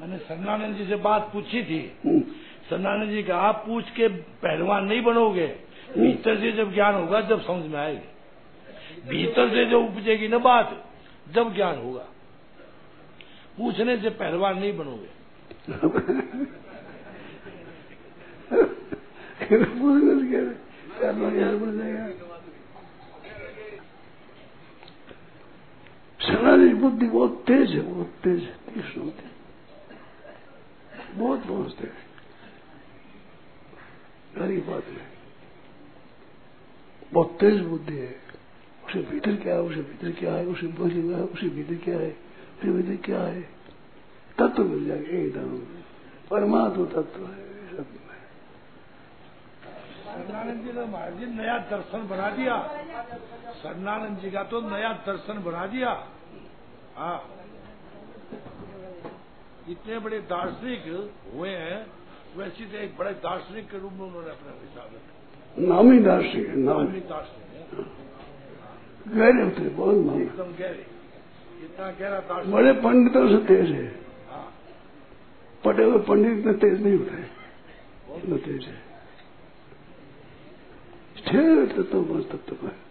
मैंने सरनानंद जी से बात पूछी थी। हम्म, सन्नानंद जी का आप पूछ के पहलवान नहीं बनोगे। भीतर से जब ज्ञान होगा जब समझ में आएगी। भीतर से जो उपजेगी ना बात जब ज्ञान होगा। पूछने से पहलवान नहीं बनोगे। पूछने से क्या? करना क्या बन जाएगा सनातनी बुद्धि बहुत तेज है बहुत तेज है। बहुत पहुँचते हैं। बात में बहुत तेज बुद्धि है। उसे भीतर क्या है? उसे भीतर क्या है? उसे है? उसे भीतर क्या है? उसे भीतर क्या है? तत्व मिल जाएगा एकदम परमात्मा तत्व है। में जी ने महाराज जी नया दर्शन बना दिया। सन्नानंद जी का तो नया दर्शन बना दिया। हाँ। इतने बड़े दार्शनिक हुए हैं वैसे तो एक बड़े दार्शनिक के रूप में उन्होंने अपना हिसाब रखा। नामी दार्शनिक है नामी। दार्शनिक है। गहरे होते बहुत नामी। एकदम गहरे। इतना गहरा दार्शनिक। बड़े पंडितों से तेज है। हाँ। पटे हुए पंडित इतने तेज नहीं होते इतना तेज है। ठेर तत्व बस तत्व है।